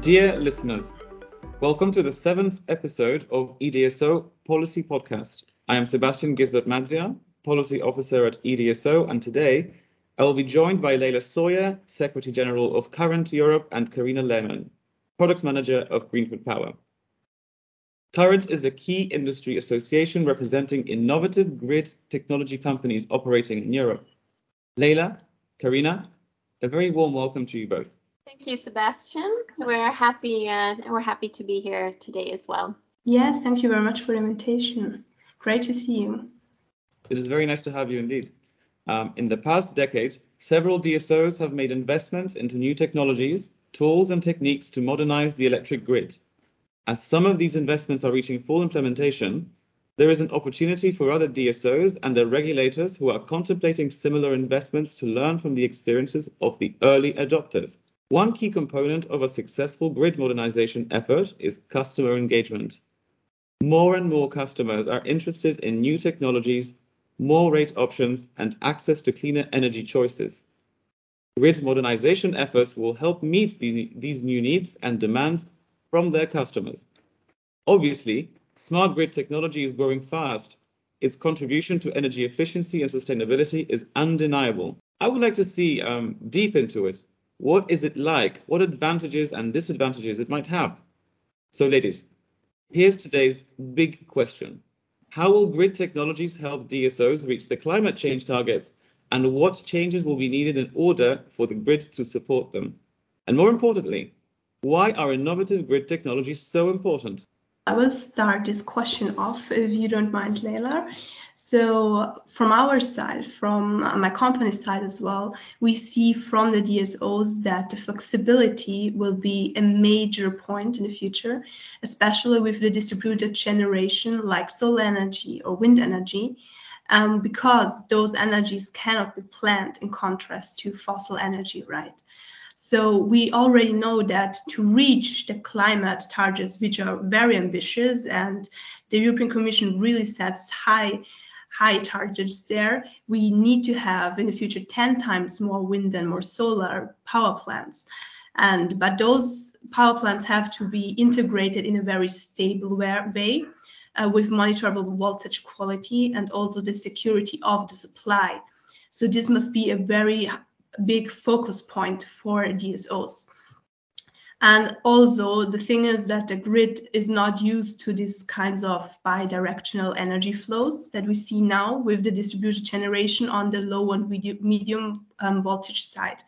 Dear listeners, welcome to the seventh episode of EDSO Policy Podcast. I am Sebastian Gisbert Madzia, Policy Officer at EDSO, and today I will be joined by Leila Sawyer, Secretary General of Current Europe, and Karina Lehmann, Product Manager of Greenfield Power. Current is the key industry association representing innovative grid technology companies operating in Europe. Leila, Karina, a very warm welcome to you both. Thank you, Sebastian. We're happy uh, we're happy to be here today as well. Yeah, thank you very much for the invitation. Great to see you. It is very nice to have you indeed. Um, in the past decade, several DSOs have made investments into new technologies, tools, and techniques to modernize the electric grid. As some of these investments are reaching full implementation, there is an opportunity for other DSOs and their regulators who are contemplating similar investments to learn from the experiences of the early adopters. One key component of a successful grid modernization effort is customer engagement. More and more customers are interested in new technologies, more rate options, and access to cleaner energy choices. Grid modernization efforts will help meet the, these new needs and demands from their customers. Obviously, smart grid technology is growing fast. Its contribution to energy efficiency and sustainability is undeniable. I would like to see um, deep into it what is it like? What advantages and disadvantages it might have? So, ladies, here's today's big question. How will grid technologies help DSOs reach the climate change targets? And what changes will be needed in order for the grid to support them? And more importantly, why are innovative grid technologies so important? I will start this question off, if you don't mind, Leila. So from our side, from my company side as well, we see from the DSOs that the flexibility will be a major point in the future, especially with the distributed generation like solar energy or wind energy, um, because those energies cannot be planned in contrast to fossil energy, right? So we already know that to reach the climate targets, which are very ambitious, and the European Commission really sets high high targets there, we need to have in the future 10 times more wind and more solar power plants. And but those power plants have to be integrated in a very stable way uh, with monitorable voltage quality and also the security of the supply. So this must be a very big focus point for DSOs. And also the thing is that the grid is not used to these kinds of bidirectional energy flows that we see now with the distributed generation on the low and medium um, voltage side.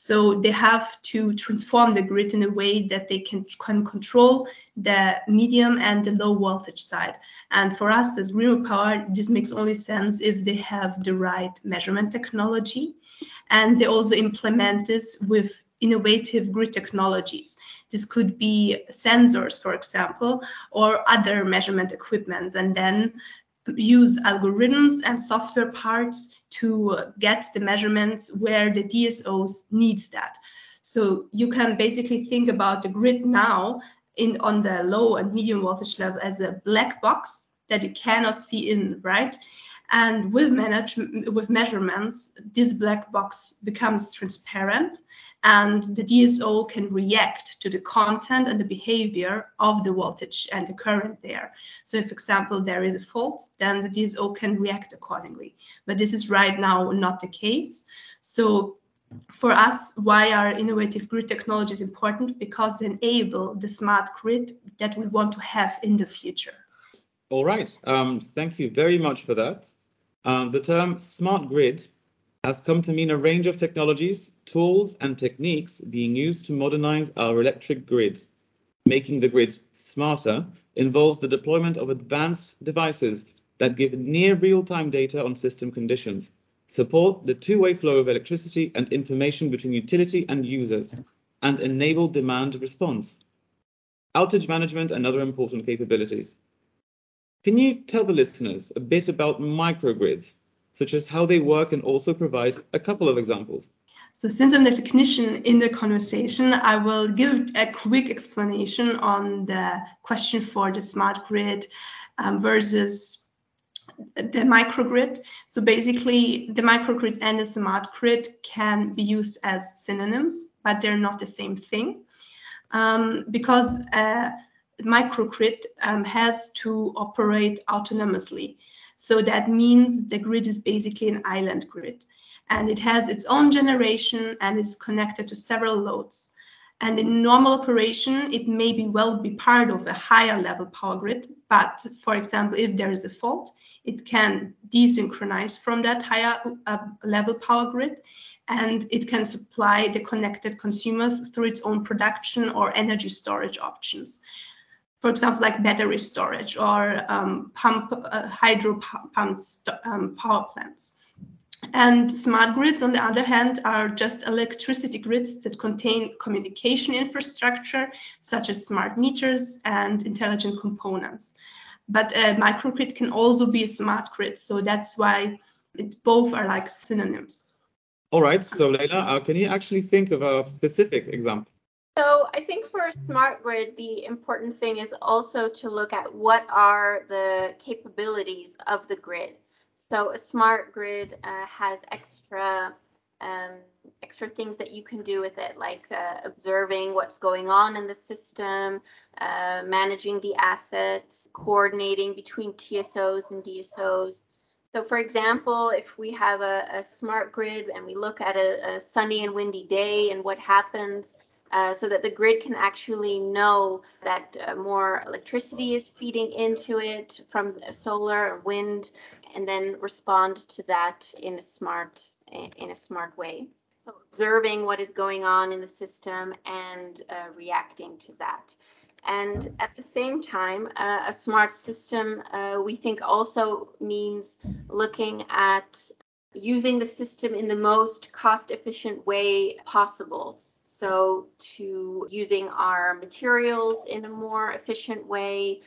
So they have to transform the grid in a way that they can, can control the medium and the low voltage side. And for us as Green Power, this makes only sense if they have the right measurement technology and they also implement this with innovative grid technologies. This could be sensors, for example, or other measurement equipment, and then use algorithms and software parts to get the measurements where the DSOs needs that. So you can basically think about the grid now in on the low and medium voltage level as a black box that you cannot see in, right? And with with measurements, this black box becomes transparent and the DSO can react to the content and the behavior of the voltage and the current there. So if, example, there is a fault, then the DSO can react accordingly. But this is right now not the case. So for us, why are innovative grid technologies important? Because they enable the smart grid that we want to have in the future. All right. Um, thank you very much for that. Um, the term smart grid has come to mean a range of technologies, tools, and techniques being used to modernize our electric grid. Making the grid smarter involves the deployment of advanced devices that give near real-time data on system conditions, support the two-way flow of electricity and information between utility and users, and enable demand response, outage management, and other important capabilities. Can you tell the listeners a bit about microgrids, such as how they work and also provide a couple of examples? So since I'm the technician in the conversation, I will give a quick explanation on the question for the smart grid um, versus the microgrid. So basically, the microgrid and the smart grid can be used as synonyms, but they're not the same thing. um, because a microgrid um, has to operate autonomously. So that means the grid is basically an island grid and it has its own generation and is connected to several loads. And in normal operation, it may be well be part of a higher level power grid. But for example, if there is a fault, it can desynchronize from that higher uh, level power grid and it can supply the connected consumers through its own production or energy storage options. For example, like battery storage or um, pump uh, hydro pumps um, power plants. And smart grids, on the other hand, are just electricity grids that contain communication infrastructure, such as smart meters and intelligent components. But a microgrid can also be a smart grid, so that's why it, both are like synonyms. All right, so Leila, uh, can you actually think of a specific example? So I think for a smart grid, the important thing is also to look at what are the capabilities of the grid. So a smart grid uh, has extra um, extra things that you can do with it, like uh, observing what's going on in the system, uh, managing the assets, coordinating between TSOs and DSOs. So, for example, if we have a, a smart grid and we look at a, a, sunny and windy day and what happens, uh, so that the grid can actually know that uh, more electricity is feeding into it from solar or wind, and then respond to that in a smart in a smart way. So observing what is going on in the system and uh, reacting to that. And at the same time, uh, a smart system uh, we think also means looking at using the system in the most cost efficient way possible. So, to using our materials in a more efficient way.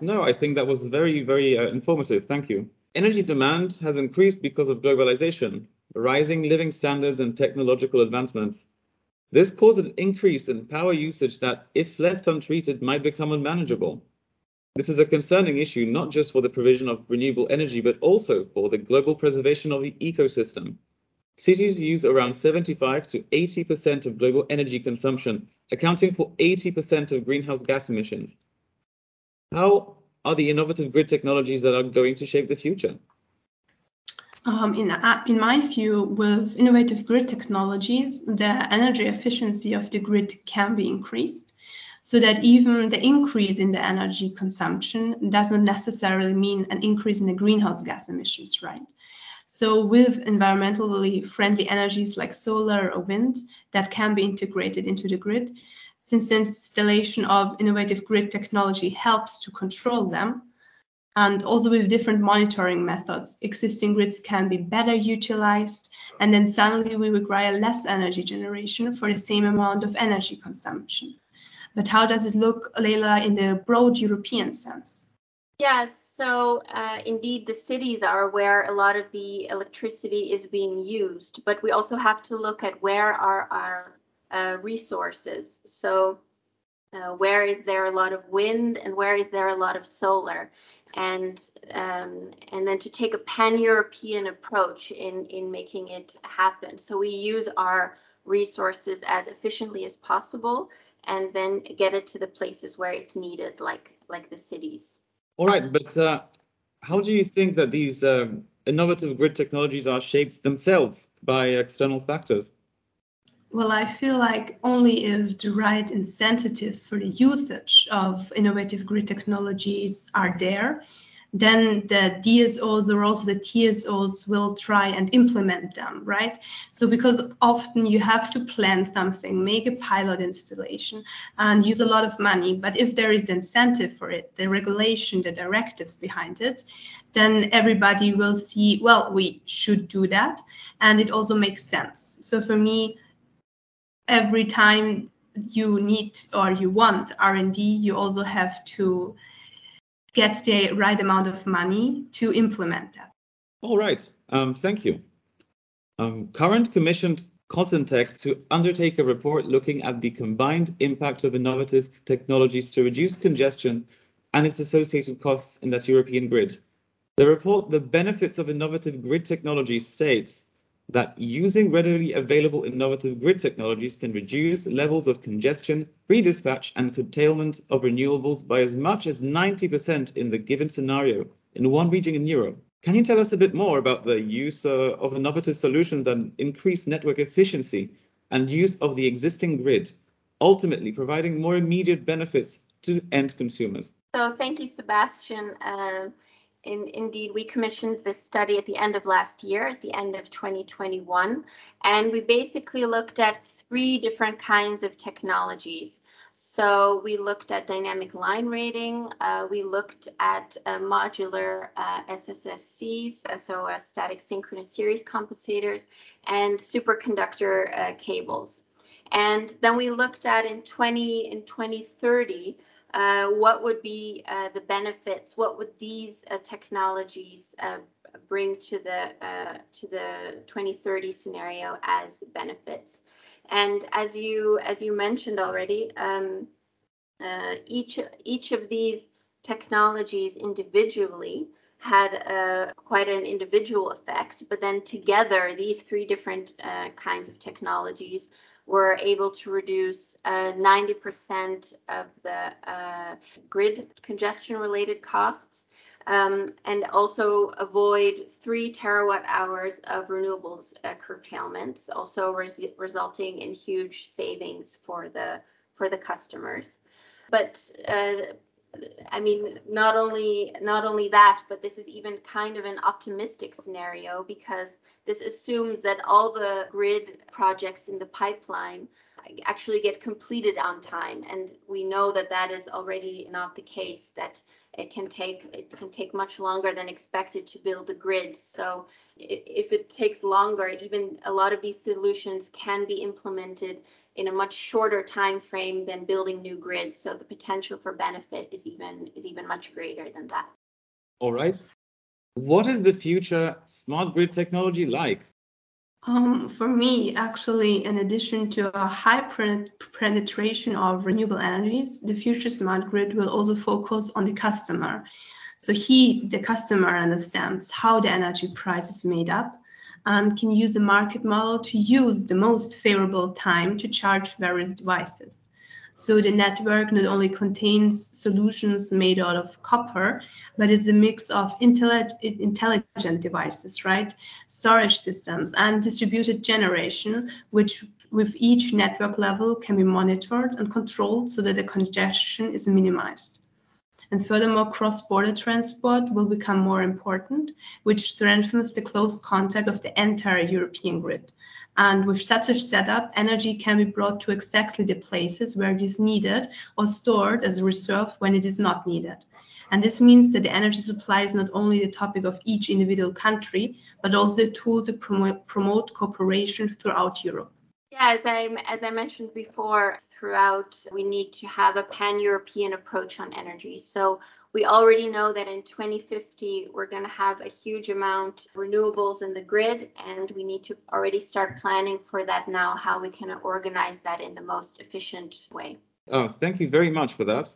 No, I think that was very, very uh, informative. Thank you. Energy demand has increased because of globalization, rising living standards, and technological advancements. This caused an increase in power usage that, if left untreated, might become unmanageable. This is a concerning issue not just for the provision of renewable energy, but also for the global preservation of the ecosystem. Cities use around 75 to 80% of global energy consumption, accounting for 80% of greenhouse gas emissions. How are the innovative grid technologies that are going to shape the future? Um, in, uh, in my view, with innovative grid technologies, the energy efficiency of the grid can be increased so that even the increase in the energy consumption does not necessarily mean an increase in the greenhouse gas emissions, right? So with environmentally friendly energies like solar or wind that can be integrated into the grid, since the installation of innovative grid technology helps to control them. And also with different monitoring methods, existing grids can be better utilized, and then suddenly we require less energy generation for the same amount of energy consumption. But how does it look, Leila, in the broad European sense? Yes, so uh, indeed the cities are where a lot of the electricity is being used, but we also have to look at where are our uh, resources. So uh, where is there a lot of wind and where is there a lot of solar? And um, and then to take a pan-European approach in in making it happen. So we use our resources as efficiently as possible, and then get it to the places where it's needed, like like the cities. All right, but uh, how do you think that these um, innovative grid technologies are shaped themselves by external factors? Well, I feel like only if the right incentives for the usage of innovative grid technologies are there, then the DSOs or also the TSOs will try and implement them, right? So because often you have to plan something, make a pilot installation and use a lot of money, but if there is incentive for it, the regulation, the directives behind it, then everybody will see, well, we should do that and it also makes sense. So for me, every time you need or you want R&D, you also have to get the right amount of money to implement that. All right. Um, thank you. Um, current commissioned Consentec to undertake a report looking at the combined impact of innovative technologies to reduce congestion and its associated costs in that European grid. The report, The Benefits of Innovative Grid Technology, states that using readily available innovative grid technologies can reduce levels of congestion, redispatch, and curtailment of renewables by as much as 90% in the given scenario in one region in Europe. Can you tell us a bit more about the use uh, of innovative solutions that increase network efficiency and use of the existing grid, ultimately providing more immediate benefits to end consumers? So, thank you, Sebastian. Uh, in, indeed, we commissioned this study at the end of last year, at the end of 2021, and we basically looked at three different kinds of technologies. So we looked at dynamic line rating, uh, we looked at uh, modular uh, SSSCs, so static synchronous series compensators, and superconductor uh, cables. And then we looked at in 20 in 2030 uh, what would be uh, the benefits? What would these uh, technologies uh, bring to the uh, to the 2030 scenario as benefits? And as you as you mentioned already, um, each each of these technologies individually had quite an individual effect, but then together, these three different kinds of technologies were able to reduce uh, 90% of the uh, grid congestion related costs um, and also avoid three terawatt hours of renewables uh, curtailments, also res- resulting in huge savings for the for the customers. But uh, I mean, not only not only that, but this is even kind of an optimistic scenario because this assumes that all the grid projects in the pipeline actually get completed on time, and we know that that is already not the case. That it can take it can take much longer than expected to build the grids. So if it takes longer, even a lot of these solutions can be implemented in a much shorter time frame than building new grids. So the potential for benefit is even is even much greater than that. All right. What is the future smart grid technology like? Um, for me, actually, in addition to a high penetration of renewable energies, the future smart grid will also focus on the customer. So he, the customer, understands how the energy price is made up and can use a market model to use the most favorable time to charge various devices. So the network not only contains solutions made out of copper, but is a mix of intelligent devices, right? Storage systems and distributed generation, which with each network level can be monitored and controlled so that the congestion is minimized. And furthermore, cross-border transport will become more important, which strengthens the close contact of the entire European grid. And with such a setup, energy can be brought to exactly the places where it is needed or stored as a reserve when it is not needed. And this means that the energy supply is not only the topic of each individual country, but also a tool to promote, promote cooperation throughout Europe. Yeah, as I as I mentioned before, throughout we need to have a pan-European approach on energy. So we already know that in 2050 we're going to have a huge amount of renewables in the grid and we need to already start planning for that now how we can organize that in the most efficient way. Oh, thank you very much for that.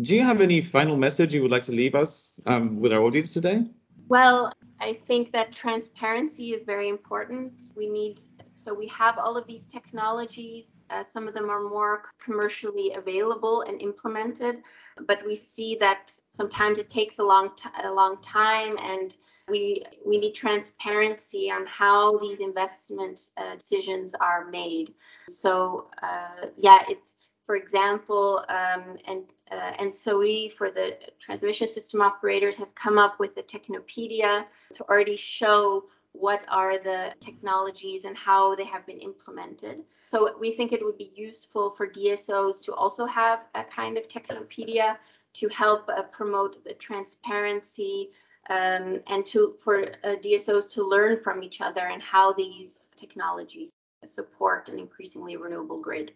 Do you have any final message you would like to leave us um, with our audience today? Well, I think that transparency is very important. We need so we have all of these technologies. Uh, some of them are more commercially available and implemented, but we see that sometimes it takes a long t- a long time, and we we need transparency on how these investment uh, decisions are made. So uh, yeah, it's for example, um, and uh, ENTSO-E for the transmission system operators has come up with the Technopedia to already show what are the technologies and how they have been implemented. So we think it would be useful for DSOs to also have a kind of technopedia to help uh, promote the transparency um, and to for uh, DSOs to learn from each other and how these technologies support an increasingly renewable grid.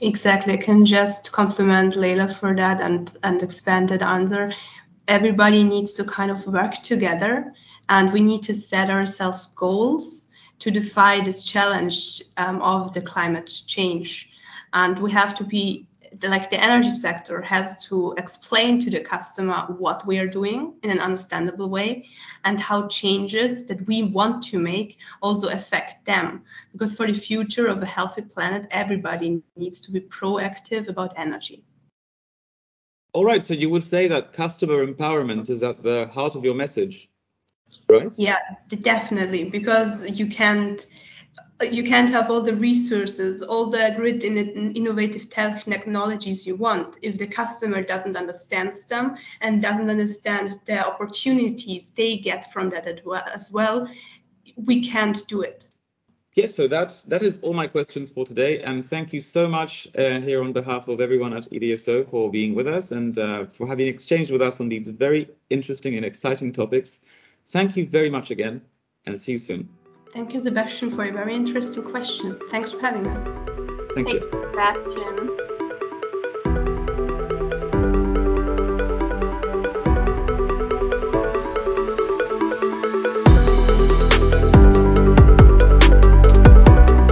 Exactly. I can just compliment Leila for that and, and expand that answer. Everybody needs to kind of work together and we need to set ourselves goals to defy this challenge um, of the climate change. And we have to be like the energy sector has to explain to the customer what we are doing in an understandable way and how changes that we want to make also affect them. Because for the future of a healthy planet everybody needs to be proactive about energy. All right so you would say that customer empowerment is at the heart of your message right? Yeah definitely because you can't you can't have all the resources, all the great in innovative technologies you want if the customer doesn't understand them and doesn't understand the opportunities they get from that as well. We can't do it. Yes, so that that is all my questions for today, and thank you so much uh, here on behalf of everyone at EDSO for being with us and uh, for having exchanged with us on these very interesting and exciting topics. Thank you very much again, and see you soon. Thank you, Sebastian, for your very interesting questions. Thanks for having us. Thank you. Sebastian.